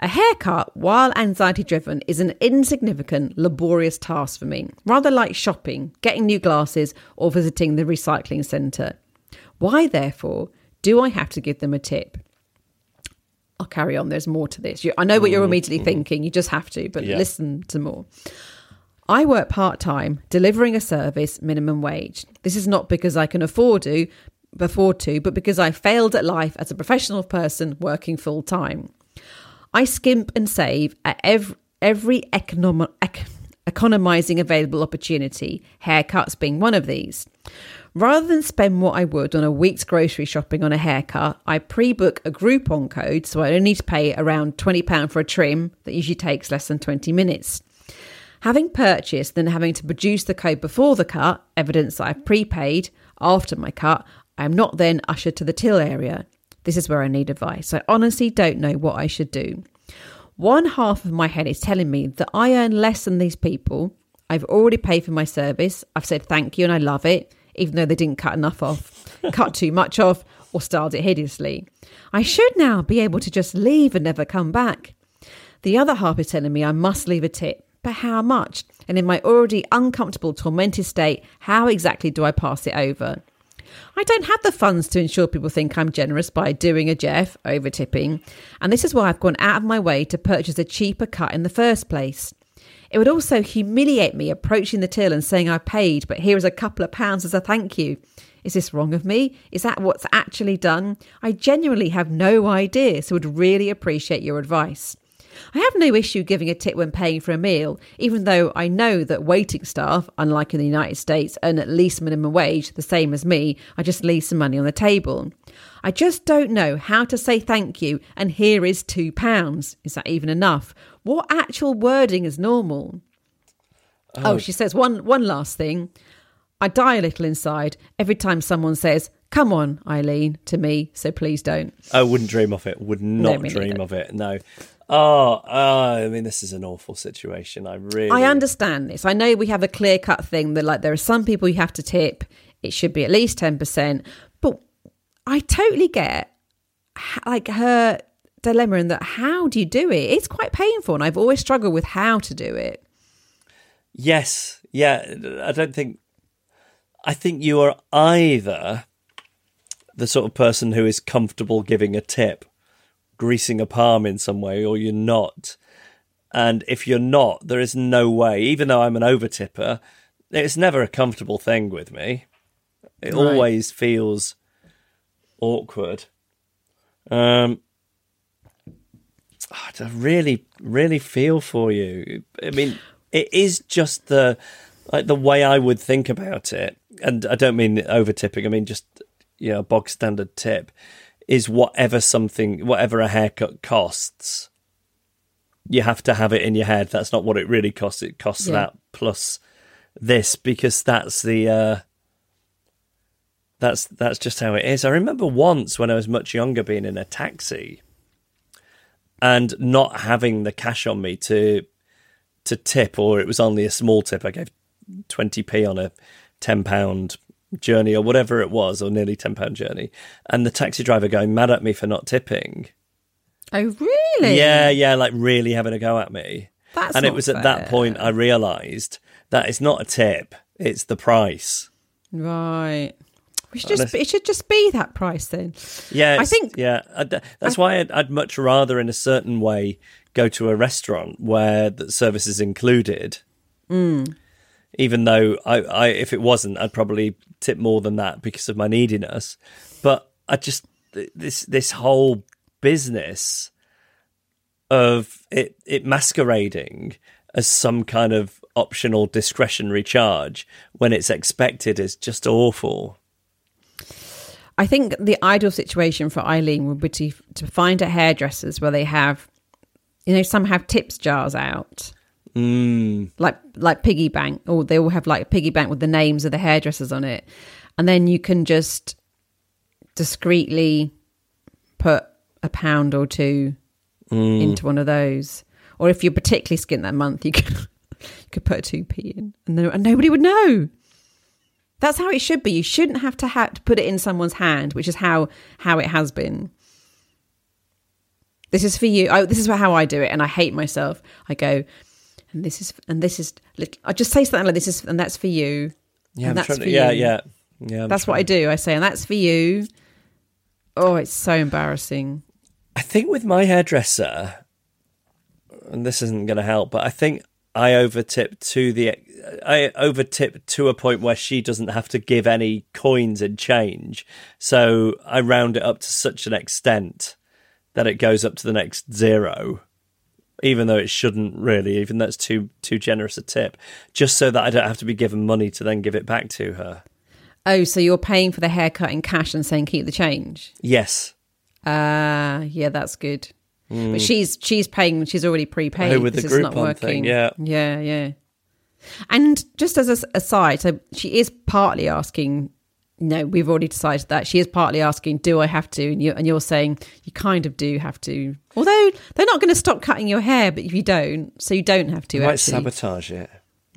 A haircut, while anxiety driven, is an insignificant, laborious task for me, rather like shopping, getting new glasses, or visiting the recycling centre. Why, therefore, do I have to give them a tip? I'll carry on. There's more to this. You, I know what you're mm-hmm. immediately mm-hmm. thinking. You just have to, but Yeah. listen to more. I work part time, delivering a service minimum wage. This is not because I can afford to, afford to, but because I failed at life as a professional person working full time. I skimp and save at every, every econom- ec- economizing available opportunity, haircuts being one of these. Rather than spend what I would on a week's grocery shopping on a haircut, I pre book a Groupon code so I only need to pay around £20 for a trim that usually takes less than 20 minutes. Having purchased, then having to produce the code before the cut, evidence that I've prepaid after my cut, I am not then ushered to the till area. This is where I need advice. I honestly don't know what I should do. One half of my head is telling me that I earn less than these people. I've already paid for my service. I've said thank you and I love it, even though they didn't cut enough off, cut too much off, or styled it hideously. I should now be able to just leave and never come back. The other half is telling me I must leave a tip, but how much? And in my already uncomfortable, tormented state, how exactly do I pass it over? I don't have the funds to ensure people think I'm generous by doing a Geoff, over tipping, and this is why I've gone out of my way to purchase a cheaper cut in the first place. It would also humiliate me approaching the till and saying I paid, but here is a couple of pounds as a thank you. Is this wrong of me? Is that what's actually done? I genuinely have no idea, so would really appreciate your advice. I have no issue giving a tip when paying for a meal, even though I know that waiting staff, unlike in the United States, earn at least minimum wage, the same as me. I just leave some money on the table. I just don't know how to say thank you, and here is two pounds. Is that even enough? What actual wording is normal? Oh, oh, she says one one last thing. I die a little inside every time someone says, Come on, Eileen, to me, so please don't. I wouldn't dream of it. Would not me dream of it. No. Oh, oh, I mean, this is an awful situation. I really. I understand this. I know we have a clear cut thing that, like, there are some people you have to tip. It should be at least 10%. But I totally get, like, her dilemma in that how do you do it? It's quite painful. And I've always struggled with how to do it. Yes. Yeah. I don't think. I think you are either the sort of person who is comfortable giving a tip, greasing a palm in some way, or you're not. And if you're not, there is no way, even though I'm an over tipper, it's never a comfortable thing with me. It Right. always feels awkward. Um, I really, really feel for you. I mean, it is just the like the way I would think about it, and I don't mean over tipping. I mean just you know, bog standard tip is whatever something, whatever a haircut costs. You have to have it in your head. That's not what it really costs. It costs Yeah. that plus this because that's the uh, that's that's just how it is. I remember once when I was much younger being in a taxi and not having the cash on me to to tip, or it was only a small tip. I gave twenty p on a ten pound journey or whatever it was, or nearly ten pound journey, and the taxi driver going mad at me for not tipping. Oh, really? Yeah, yeah, like really having a go at me. That's and it was at that point I realised that it's not a tip; it's the price. Right. We should just, Honest- it should just be that price then. Yeah, I think- Yeah, I, that's why I'd, I'd much rather, in a certain way, go to a restaurant where the service is included. Mm. Even though I, I, if it wasn't, I'd probably tip more than that because of my neediness. But I just this this whole business of it it masquerading as some kind of optional discretionary charge when it's expected is just awful. I think the ideal situation for Eileen would be to, to find a hairdressers where they have, you know, some have tips jars out, Mm. like like piggy bank, or they all have like a piggy bank with the names of the hairdressers on it, and then you can just discreetly put a pound or two into one of those. Or if you're particularly skint that month, you could you could put a two p in, and, no, and nobody would know. That's how it should be. You shouldn't have to have to put it in someone's hand, which is how how it has been. This is for you. I, this is how I do it, and I hate myself. I go, and this is and this is. I just say something like this is, and that's for you. Yeah, and I'm that's for to, yeah, you. yeah, yeah. I'm That's what I do. I say, and that's for you. Oh, it's so embarrassing. I think with my hairdresser, and this isn't going to help, but I think I overtip to the I overtip to a point where she doesn't have to give any coins in change. So I round it up to such an extent that it goes up to the next zero, even though it shouldn't really, even though it's too too generous a tip, just so that I don't have to be given money to then give it back to her. Oh, so you're paying for the haircut in cash and saying keep the change. Yes. Ah, yeah, that's good. But she's she's paying. She's already prepaid. Oh, with the not working. thing, yeah. yeah, yeah. And just as a aside, so she is partly asking. No, we've already decided that she is partly asking, "Do I have to?" And, you, and you're saying you kind of do have to. Although they're not going to stop cutting your hair, but if you don't, so you don't have to. You might actually. sabotage it.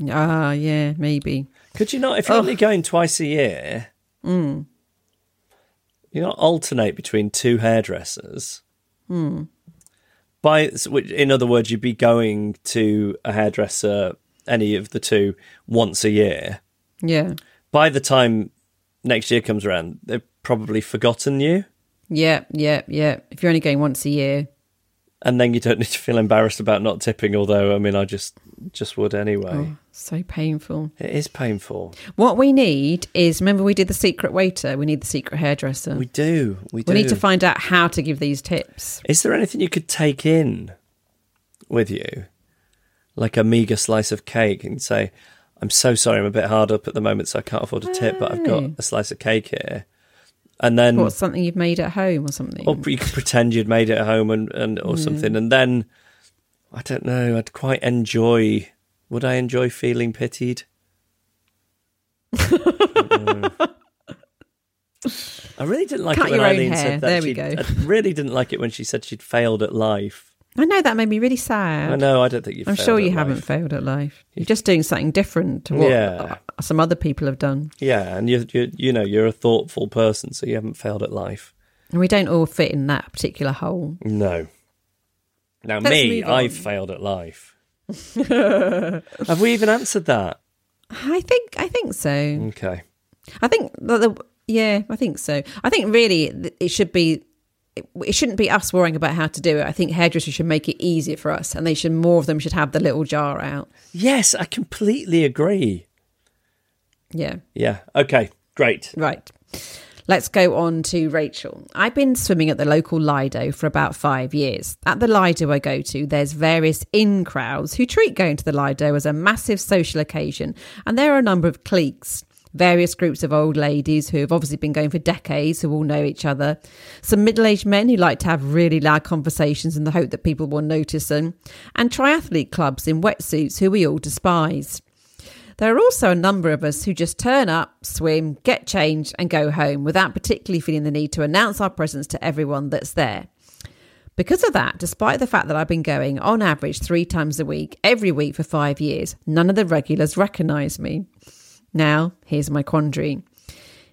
Ah, yeah, maybe. Could you not, if you're only going twice a year, Mm. you not alternate between two hairdressers? By, which- in other words, you'd be going to a hairdresser, any of the two, once a year. Yeah, By the time next year comes around, they've probably forgotten you, yeah, yeah, yeah. If you're only going once a year, and then you don't need to feel embarrassed about not tipping. Although, I mean, I just just would anyway. oh, so painful. It is painful. What we need is remember we did the secret waiter. We need the secret hairdresser. We do. We do. We need to find out how to give these tips. Is there anything you could take in with you? Like a meager slice of cake and say, I'm so sorry, I'm a bit hard up at the moment, so I can't afford a tip, but I've got a slice of cake here. And then, What's something you've made at home or something? or you could pretend you'd made it at home and, and or something. And then, I don't know, I'd quite enjoy, would I enjoy feeling pitied? I really didn't like Cut it when Eileen hair. said that. There we go. I really didn't like it when she said she'd failed at life. I know that made me really sad. I know. I don't think you've. I'm sure you life. haven't failed at life. You're just doing something different to what Yeah. Some other people have done. Yeah, and you, you, you know, you're a thoughtful person, so you haven't failed at life. And we don't all fit in that particular hole. No. Now, Let's me, I've failed at life. Have we even answered that? I think I think so. Okay. I think that the yeah, I think so. I think really it should be it shouldn't be us worrying about how to do it. I think hairdressers should make it easier for us, and they should more of them should have the little jar out. Yes, I completely agree. Yeah, Yeah. Okay. Great. right. Let's go on to Rachel. I've been swimming at the local Lido for about five years. At the Lido I go to, there's various in crowds who treat going to the Lido as a massive social occasion, and there are a number of cliques. Various groups of old ladies who have obviously been going for decades, who all know each other. Some middle aged men who like to have really loud conversations in the hope that people will notice them. And triathlete clubs in wetsuits who we all despise. There are also a number of us who just turn up, swim, get changed, and go home without particularly feeling the need to announce our presence to everyone that's there. Because of that, despite the fact that I've been going on average three times a week, every week for five years, none of the regulars recognise me. Now, here's my quandary.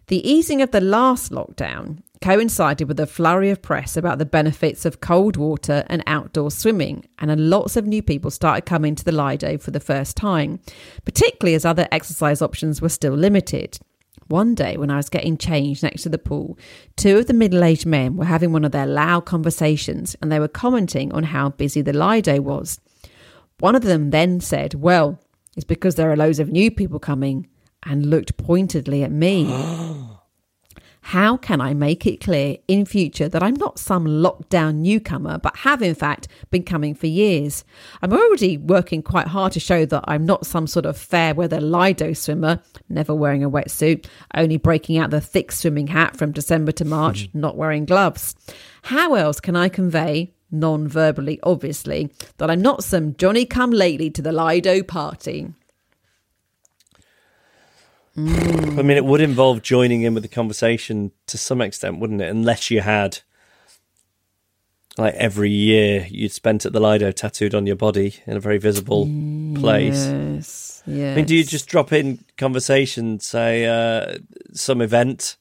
The easing of the last lockdown coincided with a flurry of press about the benefits of cold water and outdoor swimming, and lots of new people started coming to the Lido for the first time, particularly as other exercise options were still limited. One day, when I was getting changed next to the pool, two of the middle aged men were having one of their loud conversations and they were commenting on how busy the Lido was. One of them then said, Well, it's because there are loads of new people coming, and looked pointedly at me. How can I make it clear in future that I'm not some lockdown newcomer, but have in fact been coming for years? I'm already working quite hard to show that I'm not some sort of fair weather Lido swimmer, never wearing a wetsuit, only breaking out the thick swimming hat from December to March, hmm. not wearing gloves. How else can I convey, non verbally obviously, that I'm not some Johnny come lately to the Lido party? I mean, it would involve joining in with the conversation to some extent, wouldn't it? Unless you had, like, every year you'd spent at the Lido tattooed on your body in a very visible place. Yes. Yes. I mean, do you just drop in conversation, say, uh, some event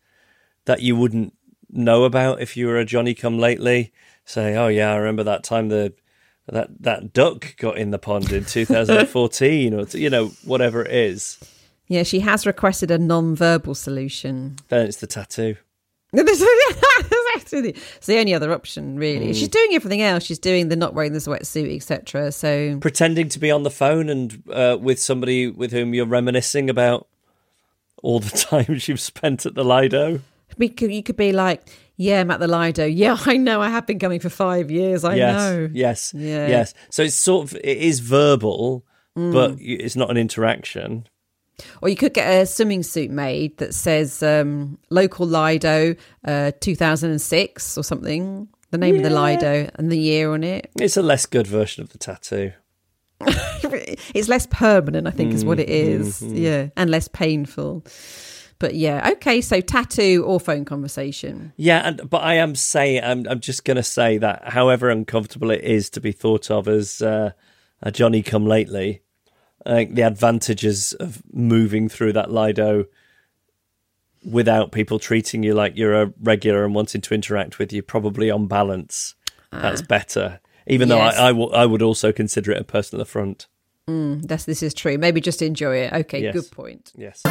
that you wouldn't know about if you were a Johnny come lately? Say, oh, yeah, I remember that time the. That that duck got in the pond in 2014, or you know whatever it is. Yeah, she has requested a non-verbal solution. Then it's the tattoo. it's the only other option, really. She's doing everything else. She's doing the not wearing the wetsuit, etc. So pretending to be on the phone and uh, with somebody with whom you're reminiscing about all the times you've spent at the Lido. we could- you could be like, "Yeah, I'm at the Lido. Yeah, I know. I have been coming for five years. I yes, know. yes, Yeah. yes. So it's sort of it is verbal, Mm. but it's not an interaction. Or you could get a swimming suit made that says um, "Local Lido, uh, 2006" or something. The name of the Lido and the year on it. It's a less good version of the tattoo. it's less permanent, I think, is what it is. Yeah, and less painful. But yeah, okay. So tattoo or phone conversation. Yeah, and but I am saying I'm I'm just going to say that however uncomfortable it is to be thought of as uh, a Johnny come lately, I think the advantages of moving through that Lido without people treating you like you're a regular and wanting to interact with you probably on balance that's better. Even Ah. Yes. though I, I, w- I would also consider it a person personal affront. That's this is true. Maybe just enjoy it. Okay, Yes. good point. Yes.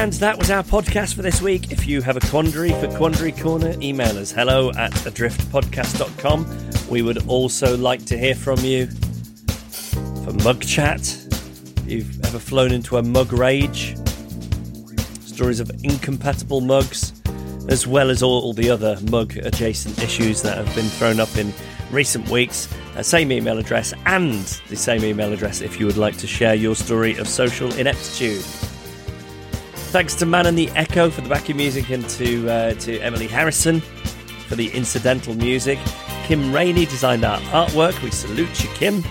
And that was our podcast for this week. If you have a quandary for Quandary Corner, email us hello at adriftpodcast.com. We would also like to hear from you for mug chat. If you've ever flown into a mug rage, stories of incompatible mugs, as well as all the other mug adjacent issues that have been thrown up in recent weeks. Uh, same email address and the same email address if you would like to share your story of social ineptitude. Thanks to Man and the Echo for the backing music and to uh, to Emily Harrison for the incidental music. Kim Rainey designed our artwork. We salute you, Kim.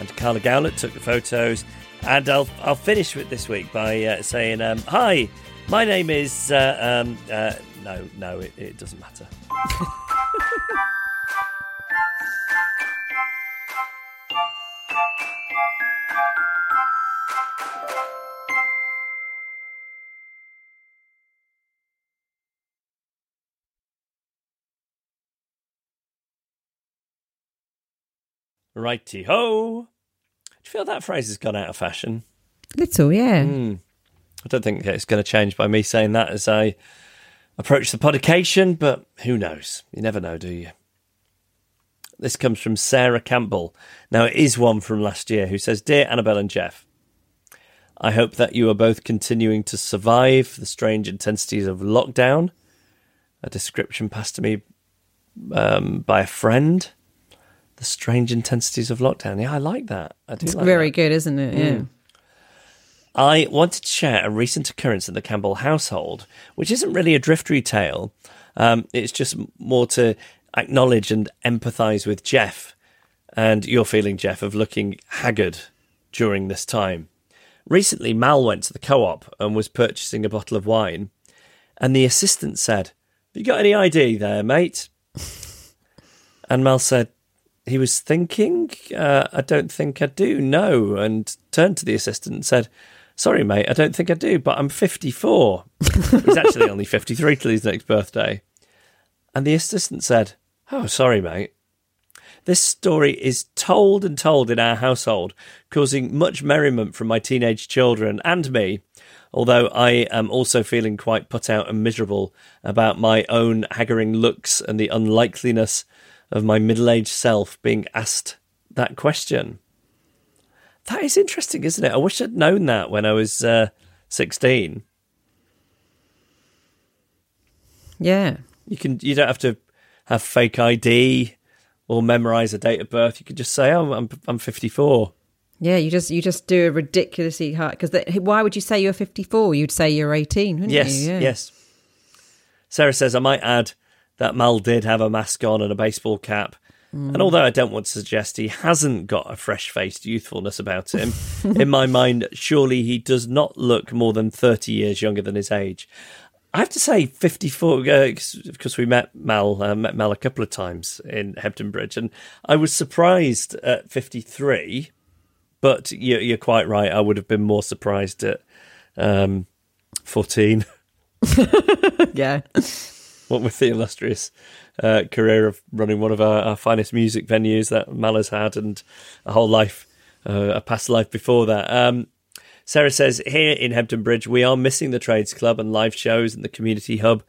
And Carla Gowlett took the photos. And I'll I'll finish with this week by uh, saying, um, "Hi, my name is uh, um, uh, no no it, it doesn't matter." Righty ho. Do you feel that phrase has gone out of fashion? Little, yeah. I don't think it's going to change by me saying that as I approach the podication, but who knows? You never know, do you? This comes from Sarah Campbell. Now, it is one from last year who says Dear Annabel and Geoff, I hope that you are both continuing to survive the strange intensities of lockdown. A description passed to me um, by a friend. The strange intensities of lockdown. Yeah, I like that. I do It's like very that. good, isn't it? Yeah. I wanted to share a recent occurrence in the Campbell household, which isn't really a driftery tale. Um, it's just more to acknowledge and empathise with Geoff and your feeling, Geoff, of looking haggard during this time. Recently, Mal went to the co op and was purchasing a bottle of wine, and the assistant said, Have you got any ID there, mate? And Mal said, he was thinking, uh, I don't think I do, no, and turned to the assistant and said, Sorry, mate, I don't think I do, but I'm 54. He's actually only 53 till his next birthday. And the assistant said, Oh, sorry, mate. This story is told and told in our household, causing much merriment from my teenage children and me, although I am also feeling quite put out and miserable about my own haggering looks and the unlikeliness of my middle aged self being asked that question. That is interesting, isn't it? I wish I'd known that when I was uh, 16. Yeah. You can you don't have to have fake ID or memorize a date of birth. You could just say, "Oh, I'm I'm 54." Yeah, you just you just do a ridiculously hard because why would you say you're 54? You'd say you're 18, wouldn't Yes, you? Yeah. yes. Sarah says, I might add that Mal did have a mask on and a baseball cap. And although I don't want to suggest he hasn't got a fresh faced youthfulness about him, in my mind, surely he does not look more than 30 years younger than his age. I have to say, 54, because we met Mal, uh, met Mal a couple of times in Hebden Bridge, and I was surprised at 53, but you're, you're quite right. I would have been more surprised at um, 14. Yeah. what with the illustrious uh, career of running one of our, our finest music venues that Mal has had and a whole life, uh, a past life before that. Um, Sarah says, here in Hebden Bridge, we are missing the Trades Club and live shows and the community hub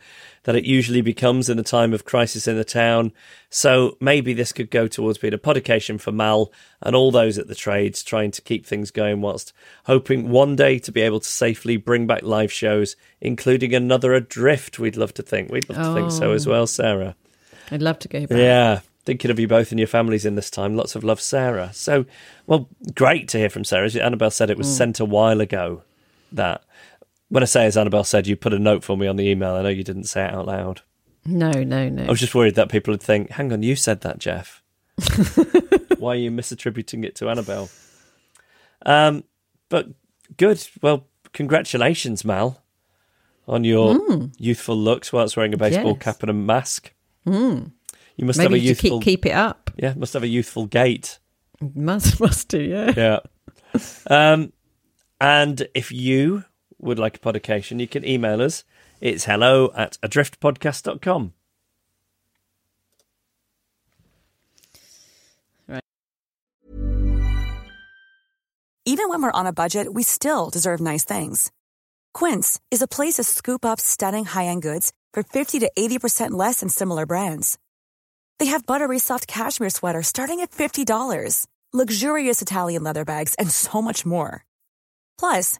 that it usually becomes in a time of crisis in the town. So maybe this could go towards being a podication for Mal and all those at the trades trying to keep things going whilst hoping one day to be able to safely bring back live shows, including another Adrift, we'd love to think. We'd love to think so as oh. well, Sarah. I'd love to go back. Yeah. Thinking of you both and your families in this time. Lots of love, Sarah. So, well, great to hear from Sarah. As Annabel said, it was mm. sent a while ago that. When I say, as Annabel said, you put a note for me on the email. I know you didn't say it out loud. No, no, no. I was just worried that people would think, hang on, you said that, Geoff. Why are you misattributing it to Annabel? Um, but good. Well, congratulations, Mal, on your youthful looks whilst wearing a baseball Yes. cap and a mask. You must have a youthful keep keep it up. yeah, must have a youthful gait. Must must do. Yeah. Yeah. um, and if you would like a podication, you can email us. It's hello at adriftpodcast.com. Even when we're on a budget, we still deserve nice things. Quince is a place to scoop up stunning high-end goods for 50 to 80% less than similar brands. They have buttery soft cashmere sweaters starting at $50, luxurious Italian leather bags, and so much more. Plus,